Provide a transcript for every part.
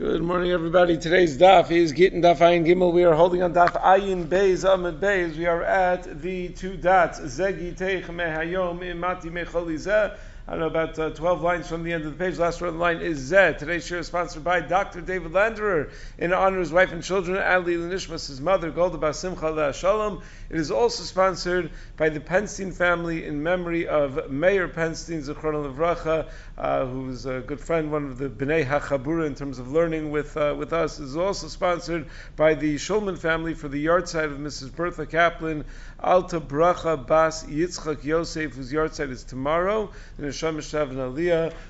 Good morning, everybody. Today's daf is Gittin Daf Ayin Gimel. We are holding on daf Ayin Beis Amid Beis. We are at the two dots. Zegi Teich Mehayom Imati Mecholizeh. I don't know, about uh, 12 lines from the end of the page. Last word of the line is Zeh. Today's show is sponsored by Dr. David Landerer in honor of his wife and children, Ali Lenishmas, his mother, Golda Basimcha Shalom. It is also sponsored by the Penstein family in memory of Mayor Penstein, Zichron Levracha, uh, who's a good friend, one of the Bnei HaChabura in terms of learning with, uh, with us. It is also sponsored by the Shulman family for the yard side of Mrs. Bertha Kaplan, Alta Bracha Bas Yitzchak Yosef, whose yahrzeit is tomorrow. In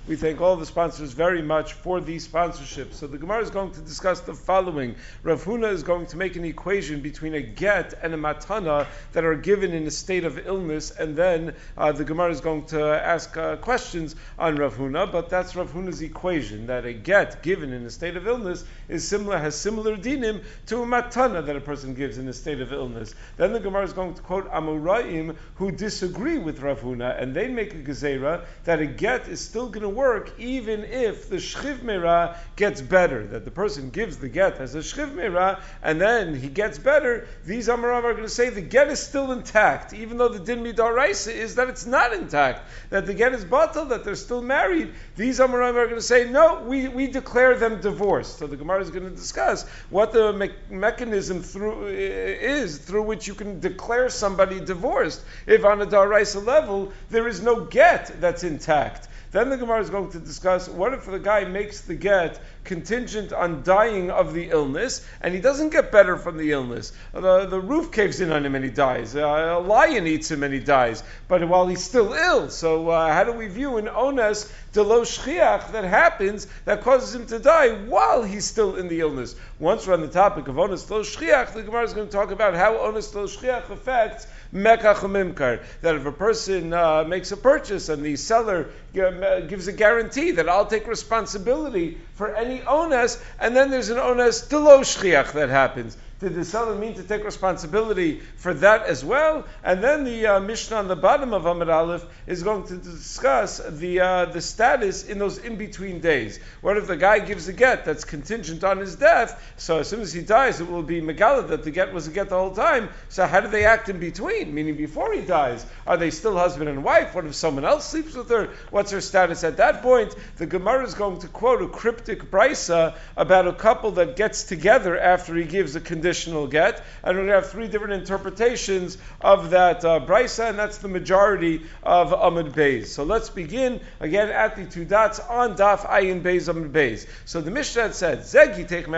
we thank all the sponsors very much for these sponsorships. So the Gemara is going to discuss the following. Rav Huna is going to make an equation between a get and a matana that are given in a state of illness, and then uh, the Gemara is going to ask uh, questions on Rav Huna, but that's Rav Huna's equation, that a get given in a state of illness is similar, has similar dinim to a matana that a person gives in a state of illness. Then the Gemara is going to quote Amoraim who disagree with Rav Huna, and they make a gezerah that a get is still going to work even if the shchiv mera gets better. That the person gives the get as a shchiv mera and then he gets better. These Amarav are going to say the get is still intact, even though the din midaraisa is that it's not intact. That the get is batal, that they're still married. These Amarav are going to say no, we, we declare them divorced. So the Gemara is going to discuss what the me- mechanism through is through which you can declare somebody divorced if on a daraisa level there is no get that's intact. Then the Gemara is going to discuss what if the guy makes the get contingent on dying of the illness, and he doesn't get better from the illness. The, the roof caves in on him and he dies. Uh, a lion eats him and he dies. But while he's still ill, so uh, how do we view an ones de lo shchiach that happens that causes him to die while he's still in the illness? Once we're on the topic of ones de lo shchiach, the Gemara is going to talk about how ones de lo shchiach affects mekach. That if a person uh, makes a purchase and the seller gives a guarantee that I'll take responsibility for any onus, and then there's an onus delo shchiach that happens. Did the seller mean to take responsibility for that as well? And then the uh, Mishnah on the bottom of Amid Aleph is going to discuss the uh, the status in those in between days. What if the guy gives a get that's contingent on his death? So as soon as he dies, it will be Megala that the get was a get the whole time. So how do they act in between? Meaning before he dies, are they still husband and wife? What if someone else sleeps with her? What's her status at that point? The Gemara is going to quote a cryptic brisa about a couple that gets together after he gives a condition conditional get, and we're going to have three different interpretations of that uh, brisa, and that's the majority of Amud Beis. So let's begin again at the two dots on Daf Ayin Beis Amud Beis. So the Mishnah said, Zegi take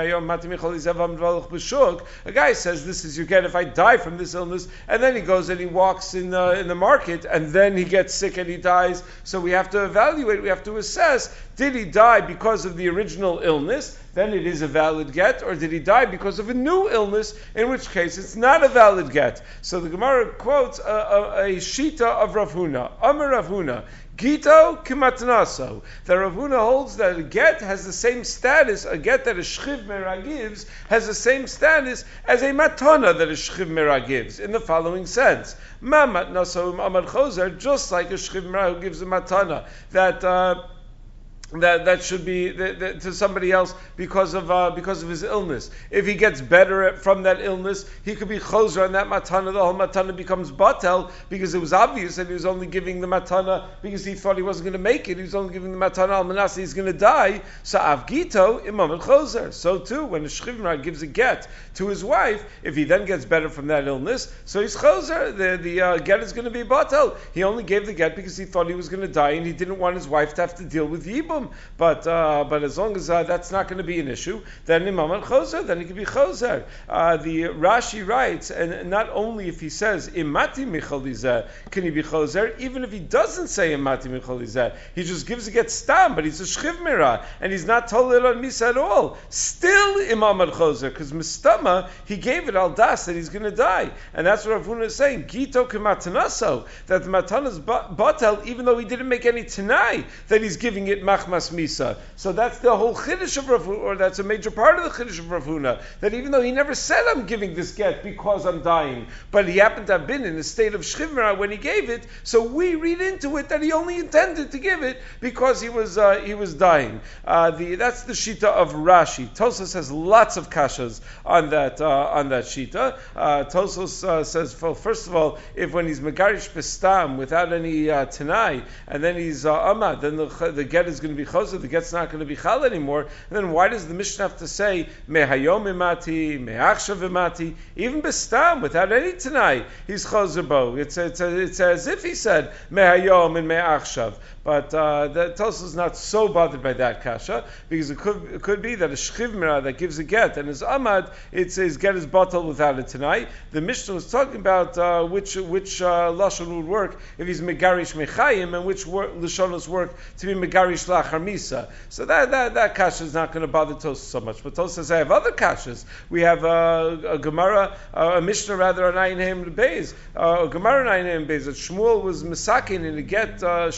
A guy says, "This is your get if I die from this illness," and then he goes and he walks in the in the market, and then he gets sick and he dies. So we have to evaluate, we have to assess: Did he die because of the original illness? then it is a valid get, or did he die because of a new illness, in which case it's not a valid get. So the Gemara quotes a, a, a shita of Rav Huna, Amar Rav Huna, Gito kimatnaso. That Rav Huna holds that a get has the same status, a get that a shchiv mera gives has the same status as a matana that a shchiv mera gives, in the following sense. Ma matnaso amad chozer, just like a shchiv mera who gives a matana. That, uh, that that should be to somebody else because of uh, because of his illness. If he gets better from that illness, he could be choser on that matana. The whole matana becomes batel because it was obvious that he was only giving the matana because he thought he wasn't going to make it. He was only giving the matana al manasi. He's going to die. So avgito imam and choser. So too, when a shchivra gives a get to his wife, if he then gets better from that illness, so he's choser. The the uh, get is going to be batel. He only gave the get because he thought he was going to die and he didn't want his wife to have to deal with yibum but uh, but as long as uh, that's not going to be an issue, then imam al choser, then he can be choser. Uh, the Rashi writes, and not only if he says imati michalizeh can he be choser, even if he doesn't say imati michalizeh, he just gives a get stam, but he's a shchiv mira, and he's not told it on misa at all. Still imam al choser, because mistama he gave it al das that he's going to die, and that's what Ravuna is saying. Gito kematanaso that the matana's batel, even though he didn't make any tanai that he's giving it mach Misa. So that's the whole Chiddush of Rav or that's a major part of the Chiddush of Rav Huna, that even though he never said I'm giving this get because I'm dying, but he happened to have been in a state of Shchivra when he gave it, so we read into it that he only intended to give it because he was uh, he was dying. Uh, the, that's the Shita of Rashi. Tosos has lots of kashas on that uh, on that Shita. Uh, Tosos uh, says, well, first of all, if when he's Megarish Bestam without any uh, Tanai, and then he's uh, Amad, then the, the get is going to be Chosah, the get's not going to be Chal anymore. And then why does the Mishnah have to say Mehayom imati, Meachshav imati, even Bestam without any tonight? he's Chosah bo. It's, it's, it's as if he said Mehayom and Meachshav. But uh, the Tosos is not so bothered by that kasha because it could, it could be that a shchivmira that gives a get and his amad it says get is bottled without it tonight. The Mishnah was talking about uh, which which uh, lashon would work if he's megarish mechayim and which wor- work to be megarish lachar So that that, that kasha is not going to bother Tosos so much. But Tosos says I have other kashas. We have uh, a Gemara, uh, a Mishnah rather on Ayin Beis, uh, a Gemara on Ayin Beis that Shmuel was misakin in a get uh,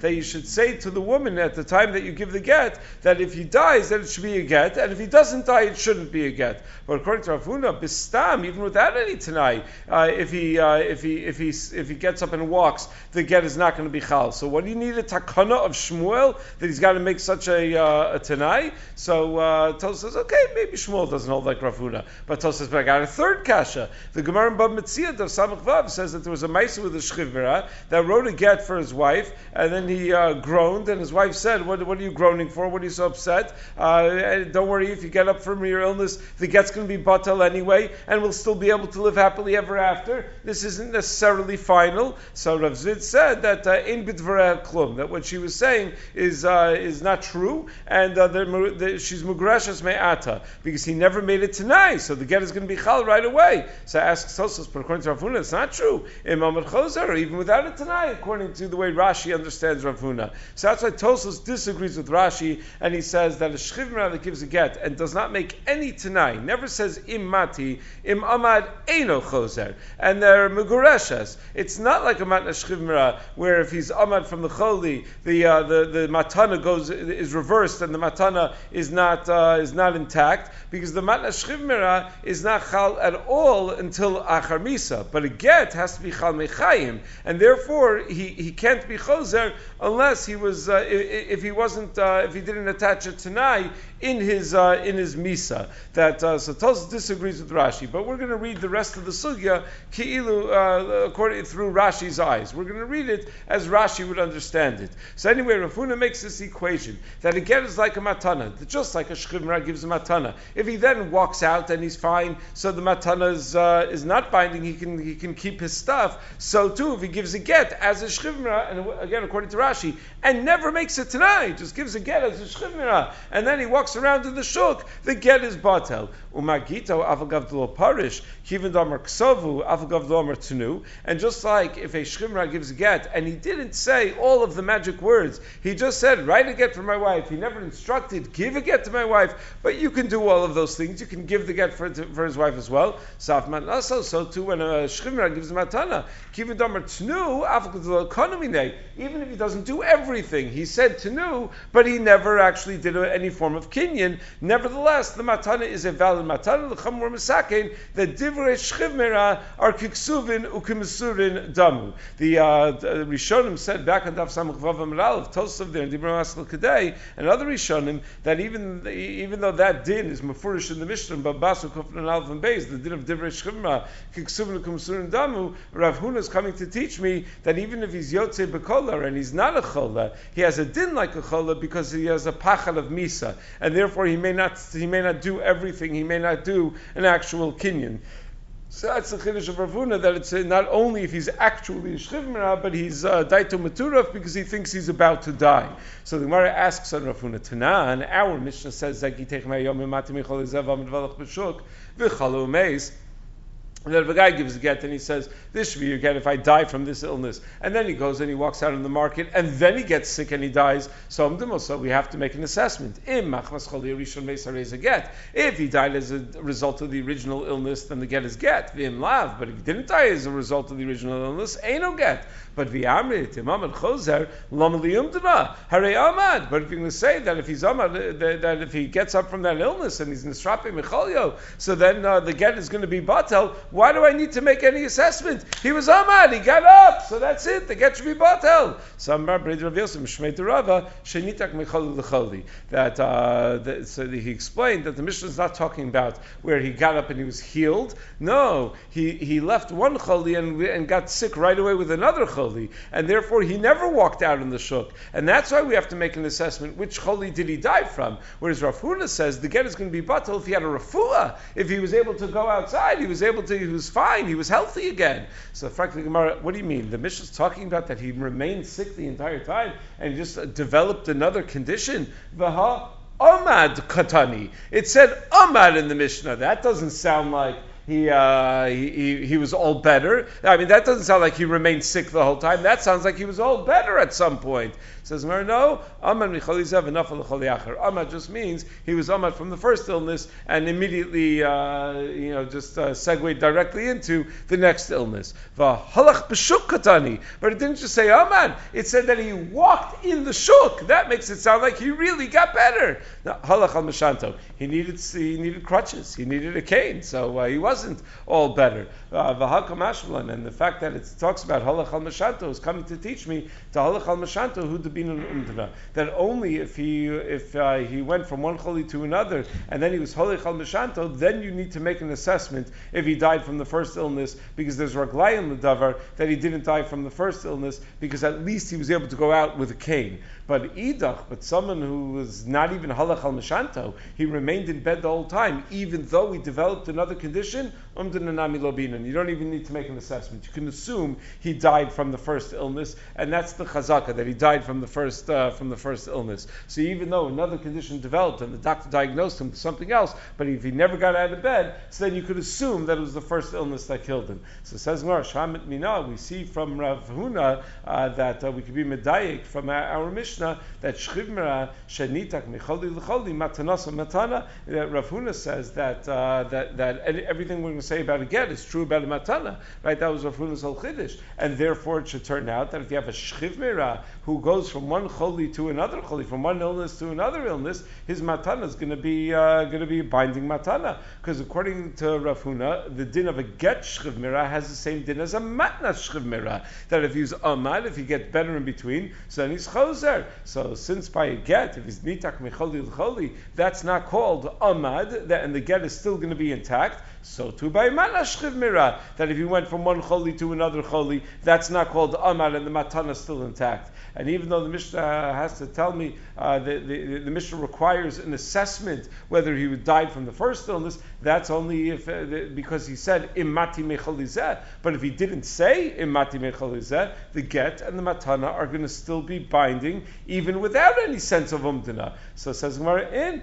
that you should say to the woman at the time that you give the get that if he dies, then it should be a get, and if he doesn't die, it shouldn't be a get. But according to Rav Huna, bistam, even without any tanai, uh, if he uh, if he if he if he gets up and walks, the get is not going to be chal. So what do you need a takana of Shmuel that he's got to make such a, uh, a tanai? So uh, Tos says, okay, maybe Shmuel doesn't hold like Rav Huna, but Tos says, but I got a third kasha. The Gemara in Bab Metzia of Samach Vav says that there was a Maisa with a shchivera that wrote a get for his wife, and then he uh, groaned, and his wife said, what, what, are you groaning for? What are you so upset? Uh, don't worry, if you get up from your illness, the get's going to be batal anyway, and we'll still be able to live happily ever after. This isn't necessarily final. So Rav Zvid said that uh, in uh, klum, that what she was saying is uh, is not true, and uh, the, the, she's mugrashas me'ata, because he never made it tonight, so the get is going to be chal right away. So I ask Sosos, but according to Rav Huna, it's not true. Imam al even without it tonight, according to the way Rashi understands Rav Huna. So that's why Tosos disagrees with Rashi, and he says that a shchivra that gives a get and does not make any tonight, never says im mati, im amad eno choser, and they're megureshes. It's not like a matna shchivra where if he's amad from the choli, the uh, the the matana goes is reversed and the matana is not uh, is not intact because the matna shchivra is not chal at all until achar misa, but a get has to be chal mechayim, and therefore he, he can't be choser unless he was uh, if, if, he wasn't uh, if he didn't attach a tanai in his uh, in his misa. That uh, so Tos disagrees with Rashi, but we're going to read the rest of the sugya ki'ilu uh, according through Rashi's eyes. We're going to read it as Rashi would understand it. So anyway, Rafuna makes this equation that again is like a matana, just like a shchivra gives a matana. If he then walks out and he's fine, so the matana is, uh, is not binding, he can he can keep his stuff. So too, if he gives a get as a shchivra, and again according to Rashi. And never makes it tonight, just gives a get as a shchimira, and then he walks around in the shuk, the get is batel. Umagito avagav parish, kivin damar ksovu, avagav tenu. And just like if a shchimra gives a get, and he didn't say all of the magic words, he just said, write a get for my wife. He never instructed, give a get to my wife, but you can do all of those things. You can give the get for, for his wife as well. Safman also, so too when a shchimra gives a matana, tenu, even if he doesn't do everything. He said Tanu, but he never actually did any form of kinyan. Nevertheless, the matana is a valid matana. The chamur misakein that divrei shchivmera are kiksuvin ukimisurin damu. The uh, Rishonim said back on Daf Samach Vav Amral There in Dibra Maskal and other Rishonim that even even though that din is mafurish in the Mishnah, but Basu Kufran Alf and the din of divrei shchivmera kiksuvin ukimisurin damu, Rav Huna is coming to teach me that even if he's yotze bekolar and he's not a chola, he has a din like a chola because he has a pachal of misa, and therefore he may not he may not do everything. He may not do an actual kinyan. So that's the chiddush of Ravuna that it's not only if he's actually a shchivmira, but he's uh, daito maturaf because he thinks he's about to die. So the Gemara asks on Ravuna Tanan, our Mishnah says zagi techma yom imati michol izav amidvalach b'shuk v'chalu meis. And then if a guy gives a get and he says, This should be your get if I die from this illness. And then he goes and he walks out in the market and then he gets sick and he dies. So um, so we have to make an assessment. If he died as a result of the original illness, then the get is get. But if he didn't die as a result of the original illness, ain't no get. But v'amrit imam and chozer lam liyumdana hare amad. But if you're going to say that if he's amad, that, that if he gets up from that illness and he's nisrape mechalyo, so then uh, the get is going to be batel. Why do I need to make any assessment? He was amad, he got up, so that's it. The get should be batel. Samar b'red Rav Yosef shmeit Rava shenitak mechol l'choli. That uh, so he explained that the Mishnah is not talking about where he got up and he was healed. No, he he left one choli and and got sick right away with another choli and therefore he never walked out in the shuk. And that's why we have to make an assessment which choli did he die from. Whereas Rav Huna says the get is going to be batal if he had a refuah, if he was able to go outside, he was able to, he was fine, he was healthy again. So frankly, Gemara, what do you mean? The Mishnah is talking about that he remained sick the entire time and just developed another condition. Vaha Amad Katani. It said Amad in the Mishnah. That doesn't sound like he, uh, he, he, was all better. I mean, that doesn't sound like he remained sick the whole time. That sounds like he was all better at some point. Says no, Amad Amad just means he was Amad from the first illness and immediately, uh, you know, just uh, segued directly into the next illness. Halach katani. But it didn't just say Amad. It said that he walked in the shuk. That makes it sound like he really got better. Halach al Mashanto. He needed, he needed crutches. He needed a cane. So uh, he wasn't all better. Uh, and the fact that it talks about Halach al Mashanto is coming to teach me to Halach al Mashanto who umdana. That only if he if uh, he went from one choli to another and then he was holy chal mishanto, then you need to make an assessment if he died from the first illness because there's raglayim davar that he didn't die from the first illness because at least he was able to go out with a cane. But idach, but someone who was not even halach al mishanto, he remained in bed the whole time, even though he developed another condition. You don't even need to make an assessment. You can assume he died from the first illness, and that's the chazaka that he died from the first uh, from the first illness. So even though another condition developed and the doctor diagnosed him with something else, but if he never got out of bed, so then you could assume that it was the first illness that killed him. So says Shamit Mina, we see from Rav Huna uh, that uh, we could be medayik from our, our Mishnah that Shchivmera Shenitak Mecholi L'choli Matanasa Matana. That Rav Huna says that uh, that that everything we're say about a get is true about a matana, right? That was Rav Huna's whole chiddush, and therefore it should turn out that if you have a Shchivmera who goes from one choli to another choli, from one illness to another illness, his matana is going to be uh, going to be binding matana because according to Rav Huna, the din of a get Shchivmera has the same din as a matna Shchivmera. That if he's amad, if he gets better in between, so then he's choser. So since by a get, if he's nitak mecholi l'choli, that's not called amad, that, and the get is still going to be intact. So too by manashchiv mira, that if he went from one choli to another choli, that's not called amad, and the matana is still intact. And even though the Mishnah has to tell me, uh, the, the, the, Mishnah requires an assessment whether he died from the first illness, that's only if uh, the, because he said imati mechalizeh. But if he didn't say imati mechalizeh, the get and the matana are going to still be binding, even without any sense of umdana. So says Gemara in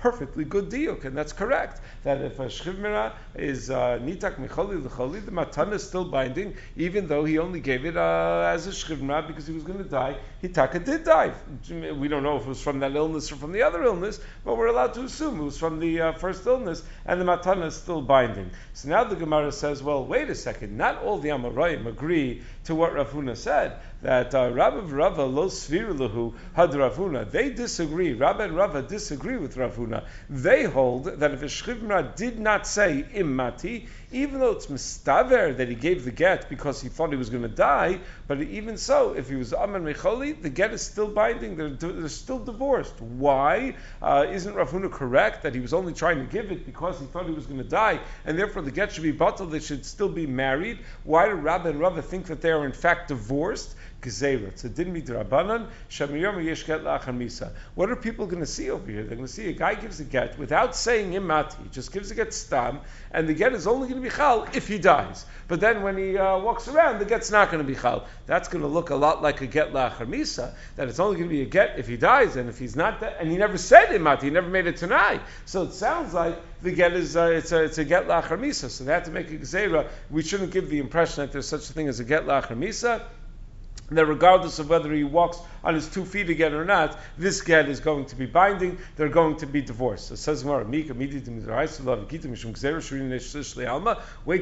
perfectly good diuk, and that's correct. That if a shchivmira is uh, nitak micholi l'choli, the matana is still binding, even though he only gave it uh, as a shchivmira because he was going to die. Hitaka did die. We don't know if it was from that illness or from the other illness, but we're allowed to assume it was from the uh, first illness, and the matana is still binding. So now the Gemara says, well, wait a second. Not all the Amoraim agree to what Rafuna said that uh, Rabbi Rava lo svirulahu had Ravuna. They disagree. Rabbi and Rava disagree with Ravuna. They hold that if a shchivra did not say imati, even though it's mistaver that he gave the get because he thought he was going to die, but even so, if he was aman mecholi, the get is still binding. They're, they're still divorced. Why uh, isn't Ravuna correct that he was only trying to give it because he thought he was going to die, and therefore the get should be bottled? They should still be married. Why do Rabbi and Rava think that they are in fact divorced? A din midrabanan. Shamiriyom yesh get lachar misa. What are people going to see over here? They're going to see a guy gives a get without saying imati. He just gives a get stam, and the get is only going to be chal if he dies. But then when he uh, walks around, the get's not going to be chal. That's going to look a lot like a get lachar misa. That it's only going to be a get if he dies, and if he's not, that, and he never said imati. He never made it tonight. So it sounds like the get is uh, it's a it's a get lachar misa. So they have to make a gzeira. We shouldn't give the impression that there's such a thing as a get lachar misa that regardless of whether he walks on his two feet again or not, this get is going to be binding. They're going to be divorced. It says Wait,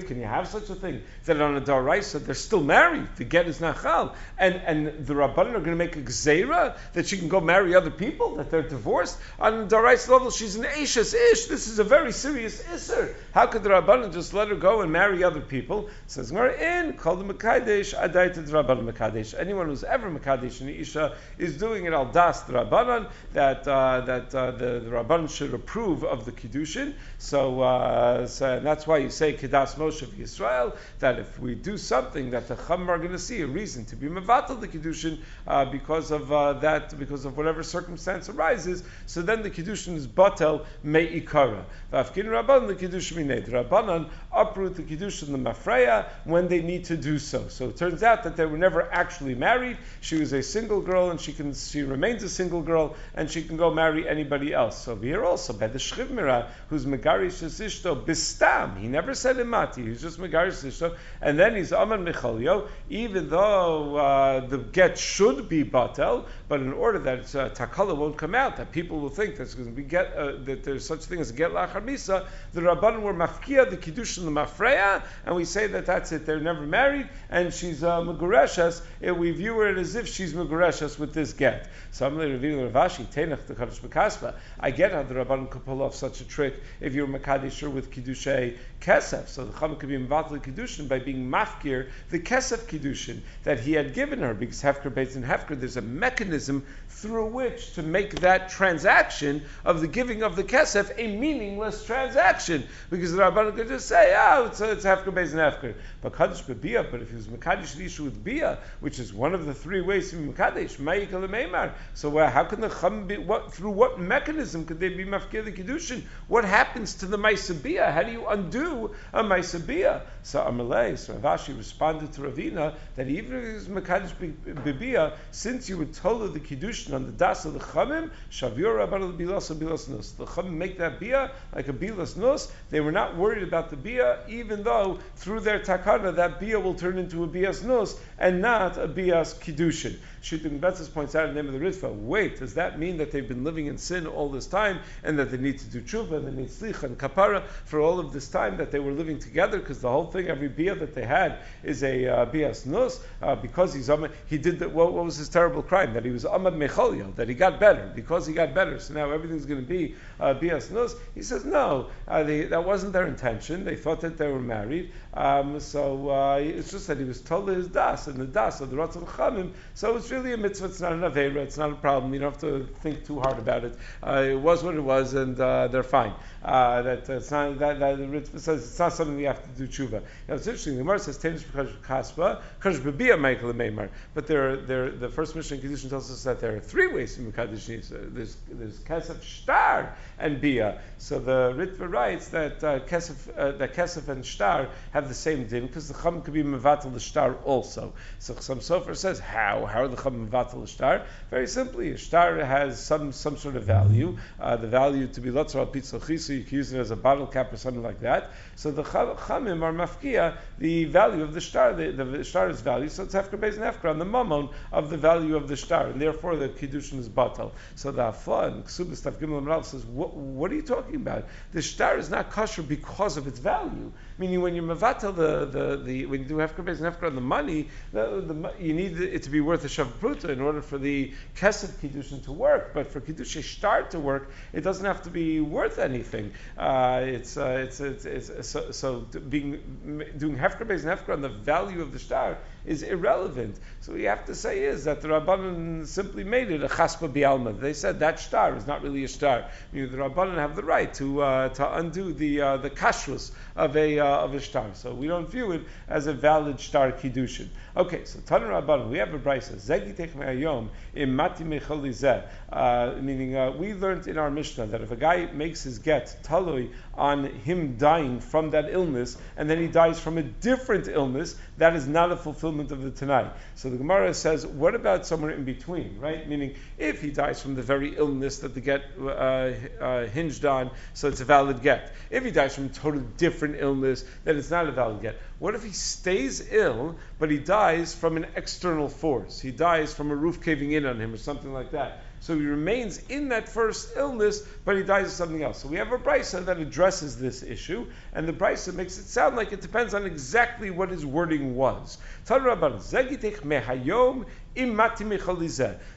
can you have such a thing? That on a daraisa they're still married. The get is not chal, and and the rabbanon are going to make a gzeira that she can go marry other people. That they're divorced on a daraisa level. She's an ashes ish. This is a very serious isser. How could the rabbanon just let her go and marry other people? It says in called the mekadesh adaited rabbanon mekadesh anyone who's ever Makadish an Isha is doing it al das the Rabbanan, that, uh, that uh, the, the Rabbanan should approve of the Kiddushin. So, uh, so that's why you say Kedas Moshe of Yisrael, that if we do something that the Chum are going to see a reason to be Mavatal the Kiddushin uh, because of uh, that, because of whatever circumstance arises, so then the Kiddushin is Batel Me'ikara. Rabbanan, the Kiddushin. Rabbanan uproot the Kiddushin the Mafreya when they need to do so. So it turns out that they were never actually married. She was a single girl, and she can she remains a single girl, and she can go marry anybody else. So here also by the Shchivmira, who's Megarish Ishto Bistam. He never said Imati. He's just Megarish Ishto, and then he's Aman Michalio. Even though uh, the get should be Batel, but in order that uh, Takala won't come out, that people will think there's going to be get uh, that there's such a thing as a get lachar misa, the Rabbanan were mafkia the kiddush and the mafreya, and we say that that's it. They're never married, and she's uh, Megureshes. We view her as if she's Megureshes with this get. So I'm revealing Ravashi Tenach the Kaddish Bekaspa. I get how the Rabbanan could pull off such a trick if you're Makadisher with kiddushay kesef. So the Chama could be involved kiddushin by being mafkir the kesef kiddushin that he had given her because hefker based in hefker. There's a mechanism mechanism through which to make that transaction of the giving of the kesef a meaningless transaction. Because the Rabbanan could just say, oh, it's, it's Hefker based in Hefker. But Kaddish B'Biyah, but if he was Mekadesh Lishu with Biyah, which is one of the three ways to be Mekadesh. So how can the Chum be, what, through what mechanism could they be Mafkir the Kiddushin? What happens to the Maisabiyah? How do you undo a Maisabiyah? So Amalei, so Ravashi responded to Ravina that even if it was Mekadesh B'Biyah, since you were told the Kiddushin on the das of the Chamim, Shavir Rabban Bilas Bilas Nus. The Chamim make that bia like a Bilas Nus. They were not worried about the bia, even though through their takana that bia will turn into a Bias Nus and not a Bias Kiddushin. Shittim Betzis points out in the name of the Ritva, wait, does that mean that they've been living in sin all this time and that they need to do tshuva and they need slicha and kapara for all of this time that they were living together? Because the whole thing, every bia that they had is a uh, bias nus, uh, because he's um, he did the, what, what, was his terrible crime? That he was amad mecholio, that he got better. Because he got better, so now everything's going to be uh, bias nus. He says, no, uh, they, that wasn't their intention. They thought that they were married. Um, so uh, it's just that he was told his das, and the das of the Ratzon Chamim, so it's really a mitzvah, it's not an Avera, it's not a problem, you don't have to think too hard about it. Uh, it was what it was, and uh, they're fine. Uh, that it's not, that, that the mitzvah says it's not something you have to do tshuva. Know, it's interesting, the Gemara says, Tenish Kaspa, Kadosh Bebia Michael Meimar, but there, there, the first mission Kedushin tells us that there are three ways in Mekadosh There's, there's Kesef Shtar and Bia. So the Ritva writes that uh, Kesef, uh, that Kesef and Shtar have the same din, because the Chum could be Mevatel the Shtar also. So some Sofer says, how? How are the Chum Mevatel the Shtar? Very simply, a star has some, some sort of value. Uh, the value to be Lotzar al Pitzal you can use it as a bottle cap or something like that. So the Chamim are Mafkia, the value of the star. the, the Shtar's value, so it's Hefker Beis and Hefker on the Mammon of the value of the star, and therefore the Kiddushin is Batal. So the Afla and Ksubis Tav Gimel says, what, what are you talking about? The star is not kosher because of its value. Meaning, when you're mevatel the, the, the when you do hefker base and hefker on the money, the, the, you need it to be worth a shav in order for the kesef kiddushin to work. But for kiddush start to work, it doesn't have to be worth anything. Uh, it's, uh, it's, it's, it's, so, so being doing hefker base and hefker on the value of the star is irrelevant. So what you have to say is that the Rabbanan simply made it a chaspa bialma. They said that star is not really a star. I mean, the Rabbanan have the right to uh, to undo the uh, the kashrus of a uh, of a star. So we don't view it as a valid star kiddushin. Okay, so Taner Rabban, we have a brisa. Zegi me'ayom im mati mecholizeh. Uh, meaning, uh, we learned in our Mishnah that if a guy makes his get talui on him dying from that illness, and then he dies from a different illness, that is not a fulfillment of the Tanai. So the Gemara says, what about somewhere in between, right? Meaning, if he dies from the very illness that the get uh, uh, hinged on, so it's a valid get. If he dies from a totally different illness, then it's not a valid get. What if he stays ill, but he dies from an external force? He dies from a roof caving in on him or something like that. So he remains in that first illness, but he dies of something else. So we have a brisa that addresses this issue, and the brisa makes it sound like it depends on exactly what his wording was.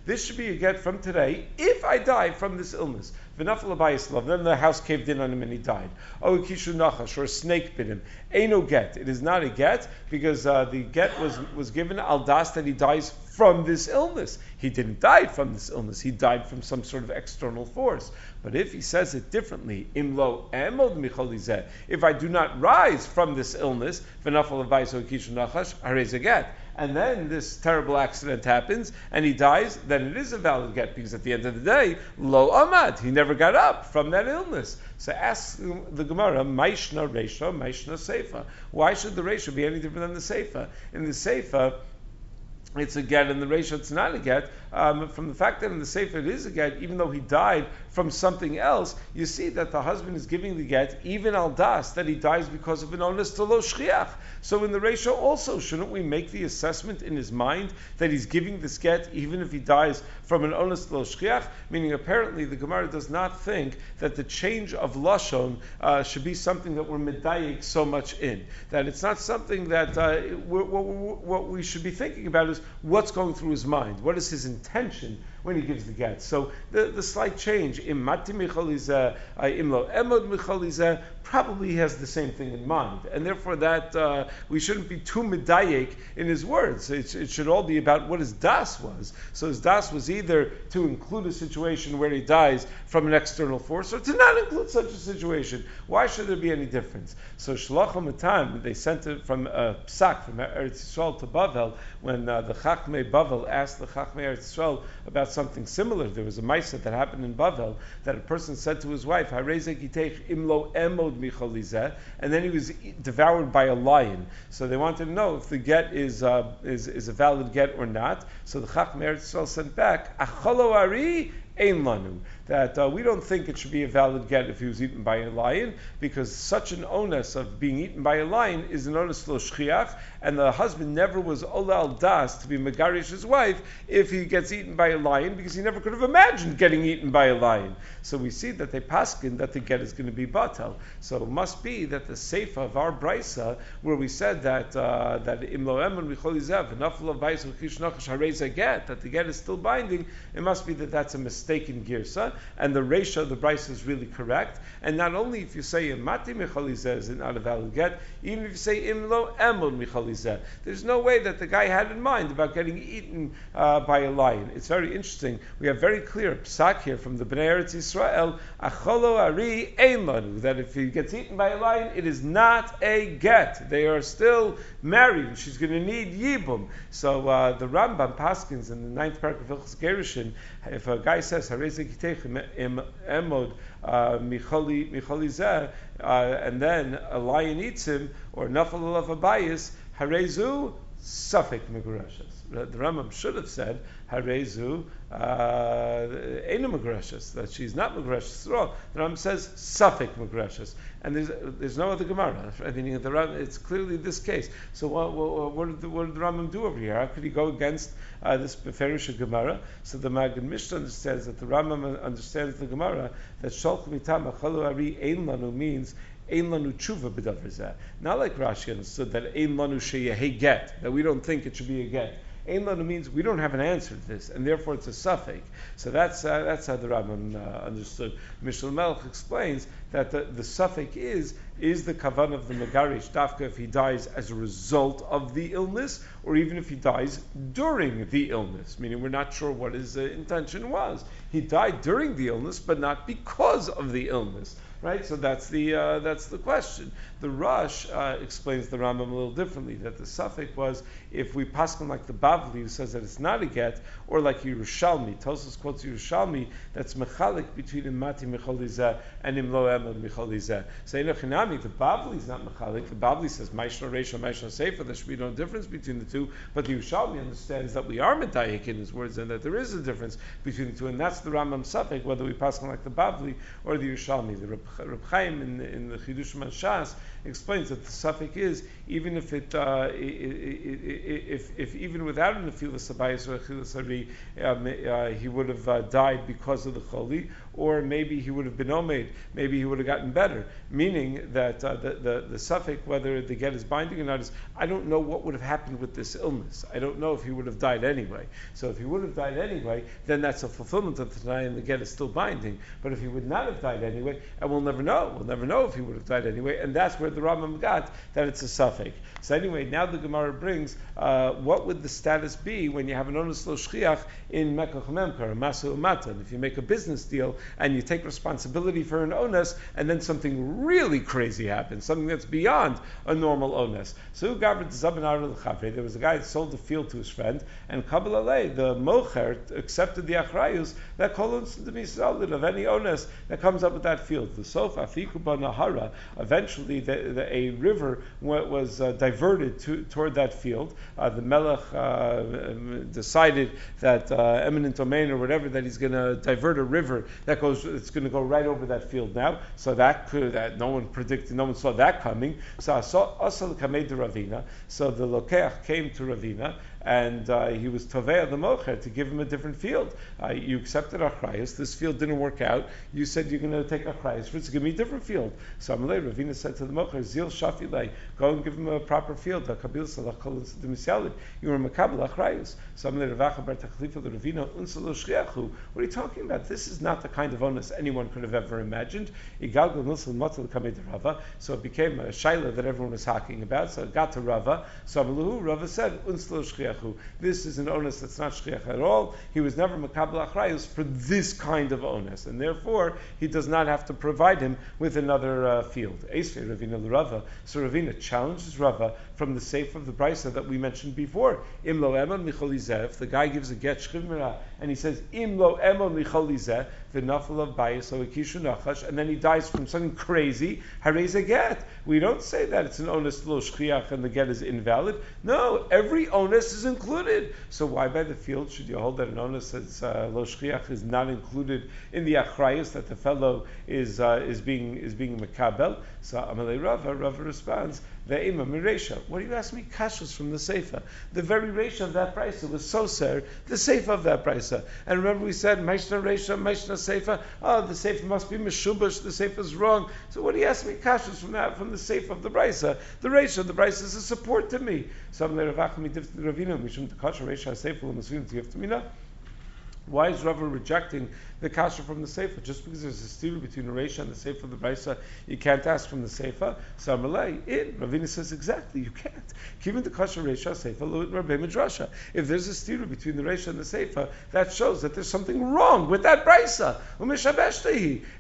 This should be a get from today if I die from this illness. Then the house caved in on him and he died. Oh, kishu or a snake bit him. Ain't no get. It is not a get because uh, the get was was given al das that he dies from this illness. He didn't die from this illness. He died from some sort of external force. But if he says it differently, imlo emod michalizeh, if I do not rise from this illness, v'nafal avaiso kishu nachash, a get and then this terrible accident happens, and he dies, then it is a valid get, because at the end of the day, lo amad, he never got up from that illness. So ask the Gemara, Maishna Resha, Maishna Seifa. Why should the Resha be any different than the Seifa? In the Seifa, it's a get, and the ratio it's not a get. Um, from the fact that in the Sefer it is a get, even though he died from something else, you see that the husband is giving the get, even al das, that he dies because of an onus to lo shchiach. So in the ratio also, shouldn't we make the assessment in his mind that he's giving this get, even if he dies from an onus to lo shchiach? Meaning, apparently, the Gemara does not think that the change of lashon uh, should be something that we're medayik so much in. That it's not something that uh, what, what we should be thinking about is what's going through his mind. What is his intention when he gives the get? So the, the slight change, imati michalizeh, imlo emod michalizeh, probably has the same thing in mind. And therefore that uh, we shouldn't be too medayik in his words. It, it, should all be about what his das was. So his das was either to include a situation where he dies from an external force or to not include such a situation. Why should there be any difference? So Shalachim Matan, they sent it from uh, Psak, from Eretz Yisrael to Bavel, when uh, the Chachmei Bavel asked the Chachmei Eretz Yisrael about something similar. There was a Maisa that happened in Bavel that a person said to his wife, imlo emod and then he was devoured by a lion. So they wanted to know if the get is, uh, is, is a valid get or not. So the Yisrael sent back, acholo ari ein lanu that uh, we don't think it should be a valid get if he was eaten by a lion, because such an onus of being eaten by a lion is an onus lo shchiach, and the husband never was olal das to be megarish his wife if he gets eaten by a lion, because he never could have imagined getting eaten by a lion. So we see that they paskin that the get is going to be batal. So it must be that the seifa of our brisa, where we said that uh, that imlo emun micholizev enough get that the get is still binding, it must be that that's a mistaken girsa, and the ratio of the Bryce is really correct. And not only if you say imati michalizeh is not a valid get, even if you say imlo emul michalizeh, there's no way that the guy had in mind about getting eaten uh, by a lion. It's very interesting. We have very clear psak here from the Bnei Eretz Yisrael, acholo ari ein that if he gets eaten by a lion, it is not a get. They are still married. She's going to need yibum. So uh, the Rambam Paskins in the ninth paragraph of Gerushin, if a guy says emod uh, micholi zeh, uh, and then a lion eats him, or nafal of a bias, harezu suffik megurashas. The Rambam should have said harezu ena uh, that she's not megrashas at all. The Rambam says suffik megrashas, and there's there's no other Gemara. I mean, the Rambam, it's clearly this case. So what, what, what, did the, what did the Rambam do over here? How could he go against uh, this Beferish Gemara? So the Maggid Mishneh understands that the Rambam understands the Gemara that Sholch Mitam Achalu Ari Ein Lanu means Ein lanu tshuva b'davar Not like Rashi understood that ein lanu sheyehe get, that we don't think it should be a get. Ein lanu means we don't have an answer to this, and therefore it's a suffix. So that's uh, that's how the Rambam uh, understood. Mishnah Melch explains that the, the suffix is is the kavan of the megarish dafka if he dies as a result of the illness, or even if he dies during the illness. Meaning we're not sure what his uh, intention was. He died during the illness, but not because of the illness. Right? So that's the uh, that's the question. The Rush uh, explains the Rambam a little differently. That the suffix was if we pass on like the Bavli who says that it's not a get, or like Yerushalmi. Tosos quotes Yerushalmi that's mechalik between imati mecholizeh and imlo emel mecholizeh. Say Chinami, the Bavli is not mechalik. The Bavli says Maishna Reisha Maishna Sefer. There should be no difference between the two. But the Yerushalmi understands that we are medayik in his words and that there is a difference between the two, and that's the Rambam suffix whether we pass on like the Bavli or the Yerushalmi. The Reb Chaim in the, in the Chidush Shas explains that the suffix is even if it, uh, if, if even without an afilas abayis or achilas ari, um, uh, he would have uh, died because of the choli, or maybe he would have been omed, maybe he would have gotten better. Meaning that uh, the, the, the suffix, whether the get is binding or not, is I don't know what would have happened with this illness. I don't know if he would have died anyway. So if he would have died anyway, then that's a fulfillment of the Tanai and the get is still binding. But if he would not have died anyway, and we'll never know. We'll never know if he would have died anyway, and that's where the Rambam got that it's a suffix. So anyway, now the Gemara brings uh, what would the status be when you have an onus lo shchiach in Mekach Memkar, Masu Umatan. If you make a business deal and you take responsibility for an onus, and then something really crazy happens, something that's beyond a normal onus. So the there was a guy that sold the field to his friend, and Kabbalah the mocher accepted the achrayus that kolons solid of any onus that comes up with that field. The sofa fikuba nahara. Eventually, the, the, a river was uh, diverted to, toward that field. Uh, the melech uh, decided that uh, eminent domain or whatever that he's going to divert a river that goes. It's going to go right over that field now. So that could that no one predicted, no one saw that coming. So kamed Ravina. So the lokeach came to Ravina and uh, he was tovea the mocher to give him a different field. Uh, you accepted achrayas. This field didn't work out. You said you're going to take achrayas for it. So give me a different field. So Amalei Ravina said to the mocher, Zil shafilei, go and give him a proper field. You were makabel achrayas. So Amalei Ravacha bar tachlifa the Ravina unsalo shriachu. What are you talking about? This is not the kind of onus anyone could have ever imagined. So it became a shaila that everyone was talking about. So it got to Rava. So Rava said unsalo. This is an onus that's not shchiach at all. He was never makabel achrayus for this kind of onus, and therefore he does not have to provide him with another uh, field. Esrei Ravina Rava. So Ravina challenges Rava from the safe of the brisa that we mentioned before. Imlo emon micholizev. The guy gives a get shchivmira, and he says imlo emon micholizev nafal of kishu nachash, and then he dies from something crazy. Harez a get. We don't say that it's an onus lo shchiach and the get is invalid. No, every onus is included. So why by the field should you hold that an onus that's uh, shchiach is not included in the achrayus that the fellow is uh, is being is being mekabel? So Amalei Rava Rava responds What do you ask me? Kashas from the Sefer. The very ratio of that price was so ser, the Sefer of that price. And remember we said, Maishna Resha, Maishna Sefer. Oh, the Sefer must be Meshubash, the Sefer is wrong. So what do you ask me? Kashas from that, from the Sefer of the Brisa. The ratio of the Brisa is a support to me. Some Ravina, Mishum Takasha Resha Sefer, Masvim Tiftamina. Why is Rava rejecting the kasha from the sefer? Just because there's a steer between the Reisha and the sefer of the Brisa, you can't ask from the sefer. So Amalei, in Ravina says exactly, you can't. Given the kasha Reisha sefer, Rabbi Midrasha. If there's a steer between the Reisha and the sefer, that shows that there's something wrong with that Brisa.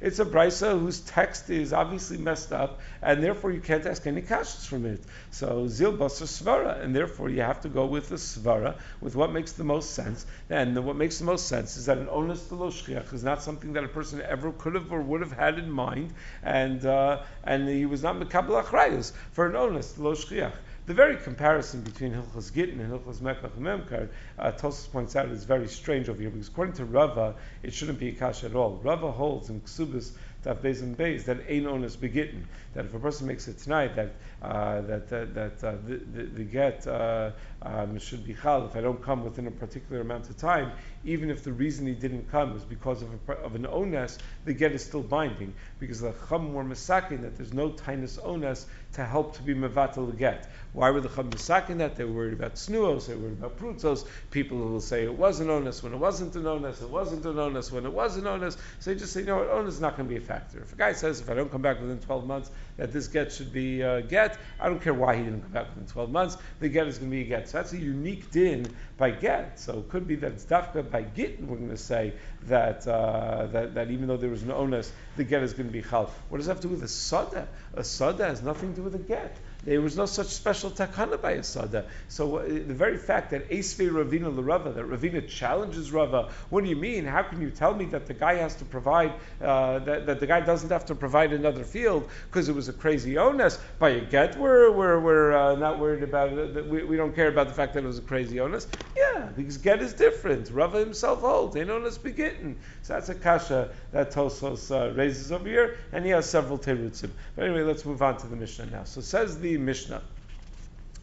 It's a Brisa whose text is obviously messed up, and therefore you can't ask any kashas from it. So Zil Basar Svara, and therefore you have to go with the Svara, with what makes the most sense. And what makes the most sense sense is that an onus to lo shchiach is not something that a person ever could have or would have had in mind, and uh, and he was not mekabel achrayus for an onus lo shchiach. The very comparison between Hilchos Gittin and Hilchos Mekach Memkar, uh, Tosus points out, is very strange over here because according to Rava, it shouldn't be a kash at all. Rava holds in Ksubis that Beis and Beis that ain onus begitten. That if a person makes it tonight, that uh, that that, that uh, the, the, the, get uh, um, should be chal. If I don't come within a particular amount of time, even if the reason he didn't come is because of, a, of an ones, the get is still binding because the chum were misakin that there's no tinus ones to help to be mevatel get. Why were the chum misakin that? They were worried about snuos, they were worried about prutzos. People will say it was an onus when it wasn't an onus, it wasn't an onus when it was an onus. So they just say, you know what, onus is not going to be a factor. If a guy says, if I don't come back within 12 months, that this get should be uh, get, I don't care why he didn't come back within 12 months, the get is going to be a get. So that's a unique din by get. So it could be that it's dafka by gittin, we're going to say that, uh, that, that even though there was no onus, the get is going to be chal. What does that have to do with a sada? A sada has nothing to do with a get. There was no such special takana by a sada. So uh, the very fact that Esve Ravina Larava, that Ravina challenges Rava, what do you mean? How can you tell me that the guy has to provide, uh, that, that the guy doesn't have to provide another field because it was a crazy onus? By a get, we're, we're, we're uh, not worried about it. We, we don't care about the fact that it was a crazy onus. Yeah, because get is different. Rava himself holds. Ain't onus begetting. So that's a kasha that Tosos uh, raises over here, and he has several terutzim. But anyway, let's move on to the Mishnah now. So says the Mishnah.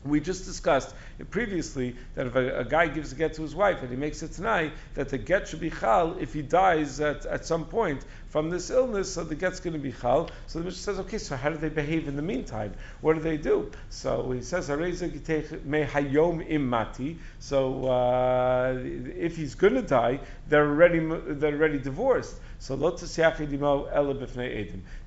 We just discussed previously that if a, a, guy gives a get to his wife and he makes it tonight, that the get should be chal if he dies at, at some point from this illness, so the get's going to be chal. So the Mishnah says, okay, so how do they behave in the meantime? What do they do? So he says, hayom. So uh, if he's going to die, they're already they're already divorced. So.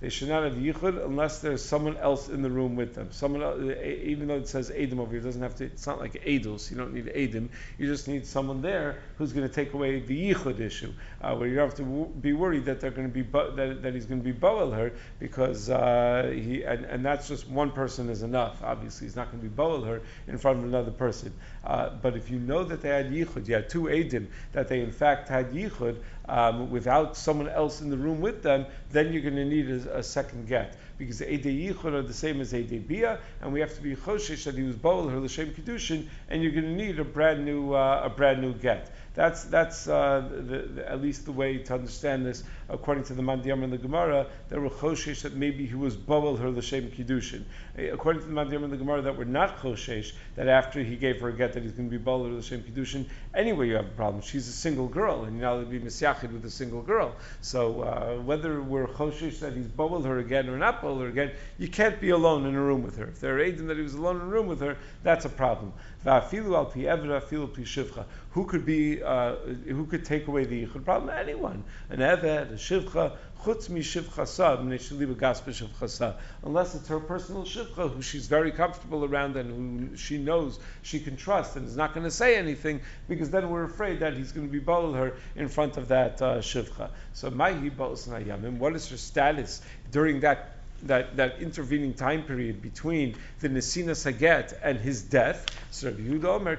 They should not have yichud unless there's someone else in the room with them. Someone, even though it says edim over here, it doesn't have to. It's not like edus. You don't need edim. You just need someone there who's going to take away the yichud issue, uh, where you don't have to w- be worried that they're going to be that, that he's going to be boel her because uh, he and, and that's just one person is enough. Obviously, he's not going to be boel her in front of another person. Uh, but if you know that they had yichud, you had two edim that they in fact had yichud um, without someone else in the room with them, then you're going to need a, a second get because the Eidei Yichud are the same as Eidei Bia, and we have to be Choshesh that he was Boel, her L'Shem Kiddushin, and you're going to need a brand new, uh, a brand new get. That's, that's uh, the, the, at least the way to understand this, according to the Mandiyam and the Gemara, that were Choshesh that maybe he was Boel, her L'Shem Kiddushin. Eh, according to the Mandiyam and the Gemara, that were not Choshesh, that after he gave her a get that he's going to be Boel, her L'Shem Kiddushin, anyway you have a problem. She's a single girl, and you're not to be Misyachid with a single girl. So uh, whether we're Choshesh that he's Boel her again or not Boel her again, you can't be alone in a room with her. If there are Aiden that he was alone in a room with her, that's a problem. Who could be, uh, who could take away the yichud problem? Anyone. An eved, a shivcha, chutz mi shivcha unless it's her personal shivcha, who she's very comfortable around and who she knows she can trust and is not going to say anything, because then we're afraid that he's going to be bowl her in front of that uh, shivcha. So, what is her status during that that, that intervening time period between the Nesina Saget and his death. So Rabbi Yehuda Omer,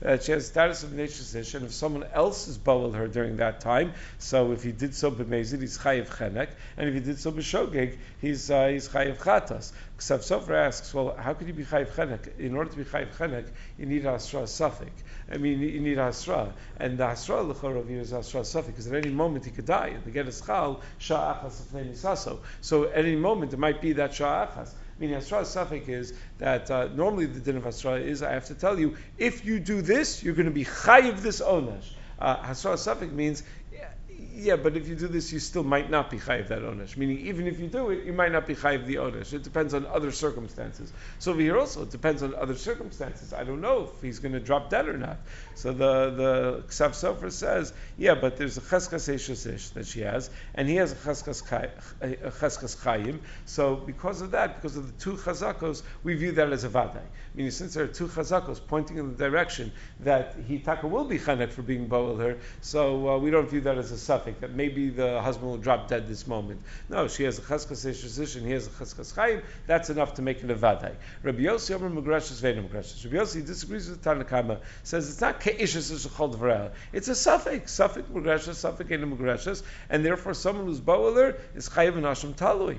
that she has status of Neshesish, and if someone else is bowled her during that time, so if he did so b'mezid, he's chayiv chenek, and if he did so b'shogeg, he's uh, he's chayiv chatas. Ksav Sofer asks, well, how could you be chayiv chenek? In order to be chayiv chenek, you need asra suffix. I mean, you need Hasra. And the Hasra L'chor of you is Hasra Safi, because at any moment he could die. And the get is Chal, Sha'achas Saso. So at any moment it might be that Sha'achas. I mean, Hasra Safik is that uh, normally the din of Hasra is, I have to tell you, if you do this, you're going to be chayiv this onesh. Uh, Hasra Safik means yeah, but if you do this, you still might not be chayiv that onesh. Meaning, even if you do it, you might not be chayiv the onesh. It depends on other circumstances. So over here also, it depends on other circumstances. I don't know if he's going to drop dead or not. So the the Ksav Sofer says, yeah, but there's a cheskas eshesish that she has, and he has a cheskas chayim. So because of that, because of the two chazakos, we view that as a vaday. Meaning, since there are two chazakos pointing in the direction that he taka will be chanek for being boel her, so uh, we don't view that as a safek that maybe the husband will drop dead this moment. No, she has a cheskas eshesish, and he has a cheskas chayim. That's enough to make it a vaday. Rabbi Yossi Omer Magrashis Vedim Magrashis. Rabbi Yossi disagrees with Tanakama. Says it's not Kaishus is a khaldvara. it's a suffix, suffix Mugreshas, suffix in Mugreshas, and therefore someone who's Bo'aler is Chayiv and Hashem Talui.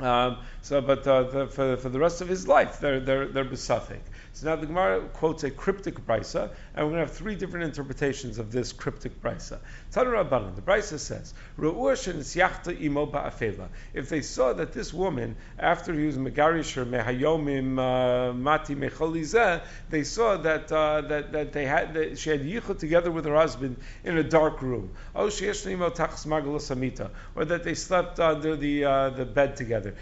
Um, so, but uh, the, for, for the rest of his life, they're they're they're besafik. So now the Gemara quotes a cryptic brisa, and we're going to have three different interpretations of this cryptic brisa. Rabbanan, the brisa says, imo ba'afela. If they saw that this woman, after he was megarisher mehayomim uh, mati mecholizeh, they saw that uh, that that they had that she had yichud together with her husband in a dark room. Oh, or that they slept under the uh, the bed together.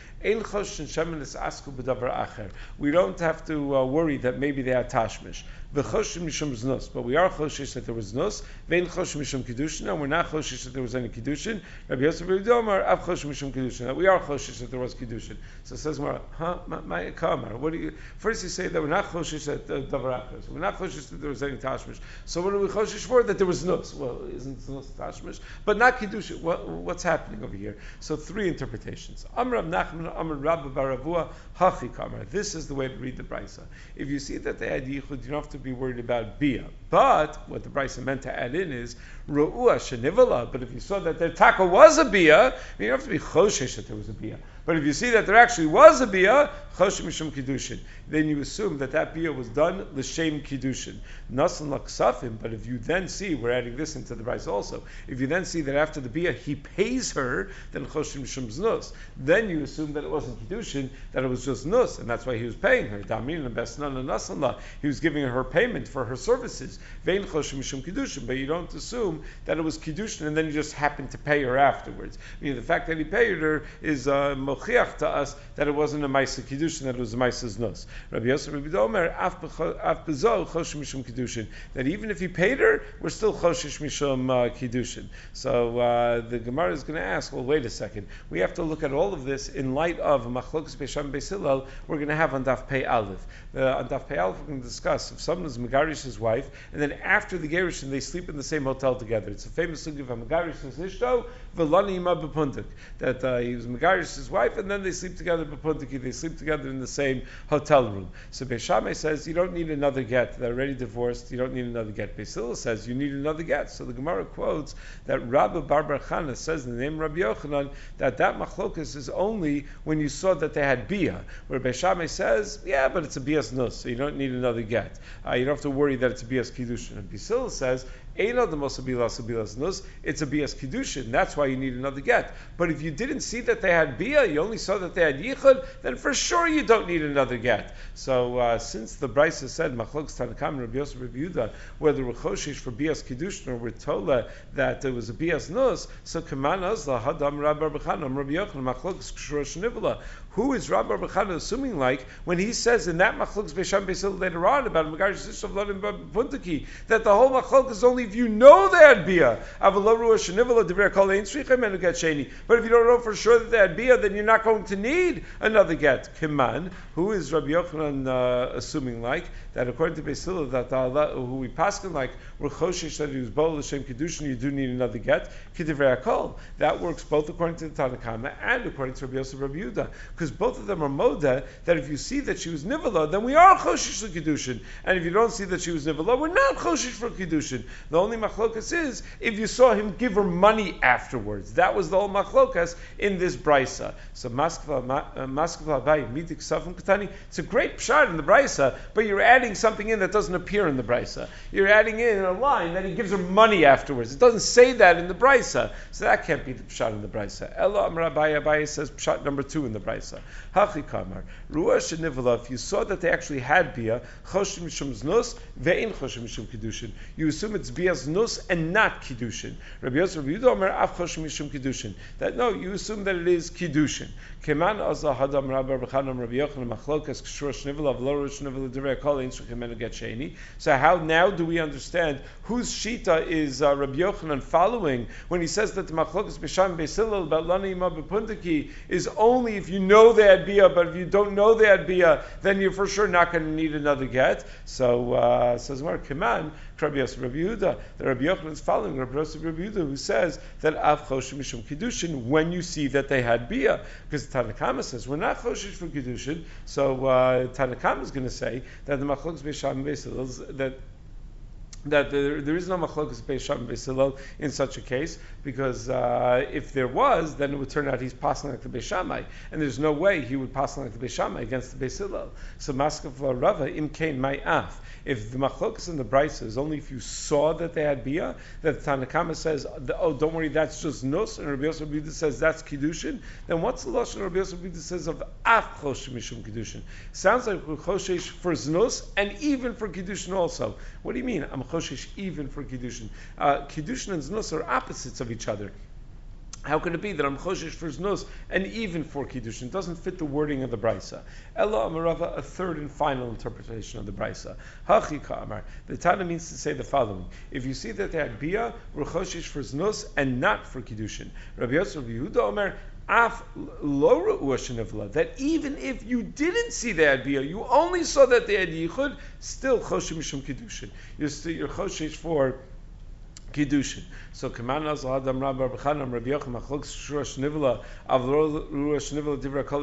We don't have to uh, worry that maybe they had tashmish. V'choshim mishum znus. But we are choshish that there was znus. Vein choshim mishum kiddushin, and we're not choshish that there was any kiddushin. Rabbi Yosef Rabbi Domar av choshim mishum kiddushin. That we are choshish that there was kiddushin. So it says more, huh? My kamar. What do you? First you say that we're not choshish that uh, davar We're not choshish that there was any tashmish. So what are we choshish for? That there was znus. Well, isn't znus tashmish? But not kiddushin. What, what's happening over here? So three interpretations. Amr Nachman, Amr Rabbah bar Avuha, Hachi Kamar. This is the way to read the brisa. If you see that they had yichud, you don't have to be worried about bia. But what the brisa meant to add in is ru'ua shenivala. But if you saw that their taka was a bia, you have to be choshesh that there was a bia. But if you see that there actually was a bia, chosh mishum kiddushin, then you assume that that bia was done l'shem kiddushin, nasan laksafim. But if you then see, we're adding this into the price also. If you then see that after the bia he pays her, then chosh mishum znus. Then you assume that it wasn't kiddushin, that it was just nus, and that's why he was paying her. Damin and besnan and nasanla. He was giving her payment for her services. Vein chosh mishum kiddushin. But you don't assume that it was kiddushin, and then you just happened to pay her afterwards. I mean, the fact that he paid her is. Uh, mochiach to us that it wasn't a Maisa Kiddushin, that it was a Maisa's Nus. Rabbi Yosef Rabbi Domer, af bezo chosh mishum Kiddushin, that even if he paid her, we're still choshish mishum uh, Kiddushin. So uh, the Gemara is going to ask, well, wait a second. We have to look at all of this in light of Machlokas Besham Besilal we're going to have on Daf Pei Aleph. Uh, on Daf Pei Aleph, we're going to discuss if someone is Megarish his wife, and then after the Gerishin, they sleep in the same hotel together. It's a famous sugi of Megarish his Ishto, Velani Ima Bepuntik, that uh, he was Megarish his wife, and then they sleep together. They sleep together in the same hotel room. So Beishamay says you don't need another get. They're already divorced. You don't need another get. Beisila says you need another get. So the Gemara quotes that Rabbi Barbar Chana says in the name Rabbi Yochanan that that machlokas is only when you saw that they had bia. Where Beishamay says, yeah, but it's a bias nus, so you don't need another get. Uh, you don't have to worry that it's a bias kiddushin. And Beisila says It's a Bias Kiddushin. That's why you need another get. But if you didn't see that they had Bia, you only saw that they had Yichud, then for sure you don't need another get. So uh, since the Brisa said, Machlok Tanakam Rabbi Yosef Rabbi whether we're for Bias Kiddushin or we're Tola that it was a Bias Nus, so Kaman Azla Hadam Rabbi Rabbi Rabbi Yochanan Machlok Shrosh who is Rabbi Rabbi assuming like when he says in that Machlokes Besham Besil later on about Megarish Sishav Ladim Puntaki that the whole Machlok is only if you know they had Bia. But if you don't know for sure that they had Bia, then you're not going to need another get. Kiman, who is Rabbi Yochanan uh, assuming like that according to Beisila that Allah, who we paskin like we're choshish that he was bol l'shem kedushin, you do need another get. Kidivrei Akol. That works both according to the Tanakama and according to Rabbi Yosef Rabbi Yuda because both of them are moda, that if you see that she was nivala, then we are choshish for kiddushin, and if you don't see that she was nivala, we're not choshish for kiddushin. The only machlokas is if you saw him give her money afterwards. That was the whole machlokas in this brisa. So maskva uh, Abaye midik safim katani. It's a great pshat in the brisa, but you're adding something in that doesn't appear in the brisa. You're adding in a line that he gives her money afterwards. It doesn't say that in the brisa, so that can't be the pshat in the brisa. Ella Amar Abaye says pshat number two in the brisa. Hachi Kamar. Ruah Shenivala, if you saw that they actually had Bia, Choshim Mishum Znus, Ve'in Choshim Mishum. You assume it's Bia Znus and not Kiddushin. Rabbi Yosef Rabbi Yudah Af Choshim Mishum. That, no, you assume that it is Kiddushin. Keman Azah Hadam Rabbi Machlokas Kshur Shnivala, Divrei Kol Get. So how now do we understand whose Shita is uh, Rabbi Yochanan following when he says that the Machlokas B'Sham Besilil about Ima is only if you know know they had bia, but if you don't know they had bia, then you're for sure not going to need another get. So uh, says Mar Kiman, Rabbi Yehuda. The Rabbi Yochanan is following Rabbi Yehuda, who says that Av Mishum Kiddushin when you see that they had bia, because Tanakama says we're not Choshish for Kiddushin. So uh, Tanakama is going to say that the Machlokes Beisham that that there, there is no machlokas Beisham Beisilel in such a case, because uh, if there was, then it would turn out he's passing like the Beishamai, and there's no way he would pass like the Beishamai against the Beisilel. So Maskav Rava im kain my af. If the machlokas and the brisa is only if you saw that they had bia, that the Tanakama says, oh, don't worry, that's just nus, and Rabbi Yosef Bida says that's kiddushin, then what's the lashon Rabbi Yosef Bida says of af chosh mishum kiddushin? Sounds like choshesh for znus and even for kiddushin also. What do you mean? I'm choshesh even for kiddushin. Uh, kiddushin and znus are opposites of each other. How can it be that I'm choshish for znus and even for kiddushin? Doesn't fit the wording of the brisa. Ella amarava, a third and final interpretation of the brisa. Hachika amar. The Tana means to say the following: If you see that they had bia, we're choshish for znus and not for kiddushin. Rabbi Yosef Yehuda Omer. Af that even if you didn't see the bia, you only saw that they had still choshim mishum kiddushin. You're still you're choshish for kiddushin. So Kaman Azal Adam Rabbi Rabbi Rabbi Yochim Machlok Shrosh Nivla Avro Rush Nivla Divra Kol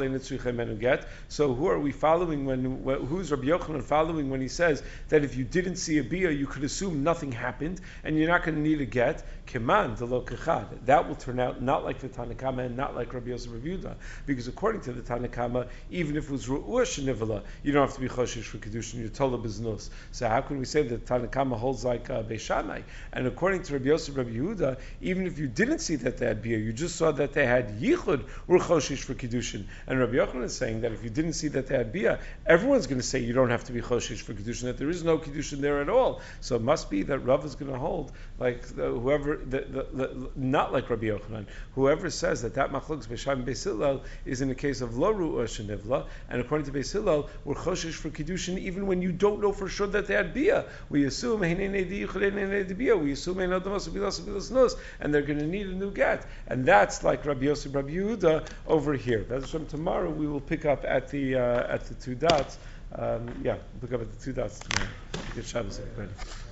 Menu Get. So who are we following when who's Rabbi Yochanan following when he says that if you didn't see a bia you could assume nothing happened and you're not going to need a get Keman the Lokachad. That will turn out not like the Tanakama and not like Rabbi Yosef Revuda because according to the Tanakama even if it was Rush Nivla you don't have to be Choshish for Kedushin you're told biznus. So how can we say that Tanakama holds like uh, Beishamai and according to Rabbi Yosef Rabbi Yehuda, even if you didn't see that they had beer, you just saw that they had yichud or choshish for kiddushin. And Rabbi Yochanan is saying that if you didn't see that they had beer, everyone's going to say you don't have to be choshish for kiddushin. That there is no kiddushin there at all. So it must be that Rav is going to hold like the, whoever, the, the, not like Rabbi Yochanan, whoever says that that machlokes b'sham beisilal is in the case of lo ru'ah shenivla, and according to beisilal, we're choshish for kiddushin even when you don't know for sure that they had beer. We assume we assume and they're going to need a new get. And that's like Rabbi Yosef Rabbi Yehuda over here. That's from tomorrow we will pick up at the uh, at the two dots. Um, yeah, pick up at the two dots tomorrow. Good Shabbos, everybody.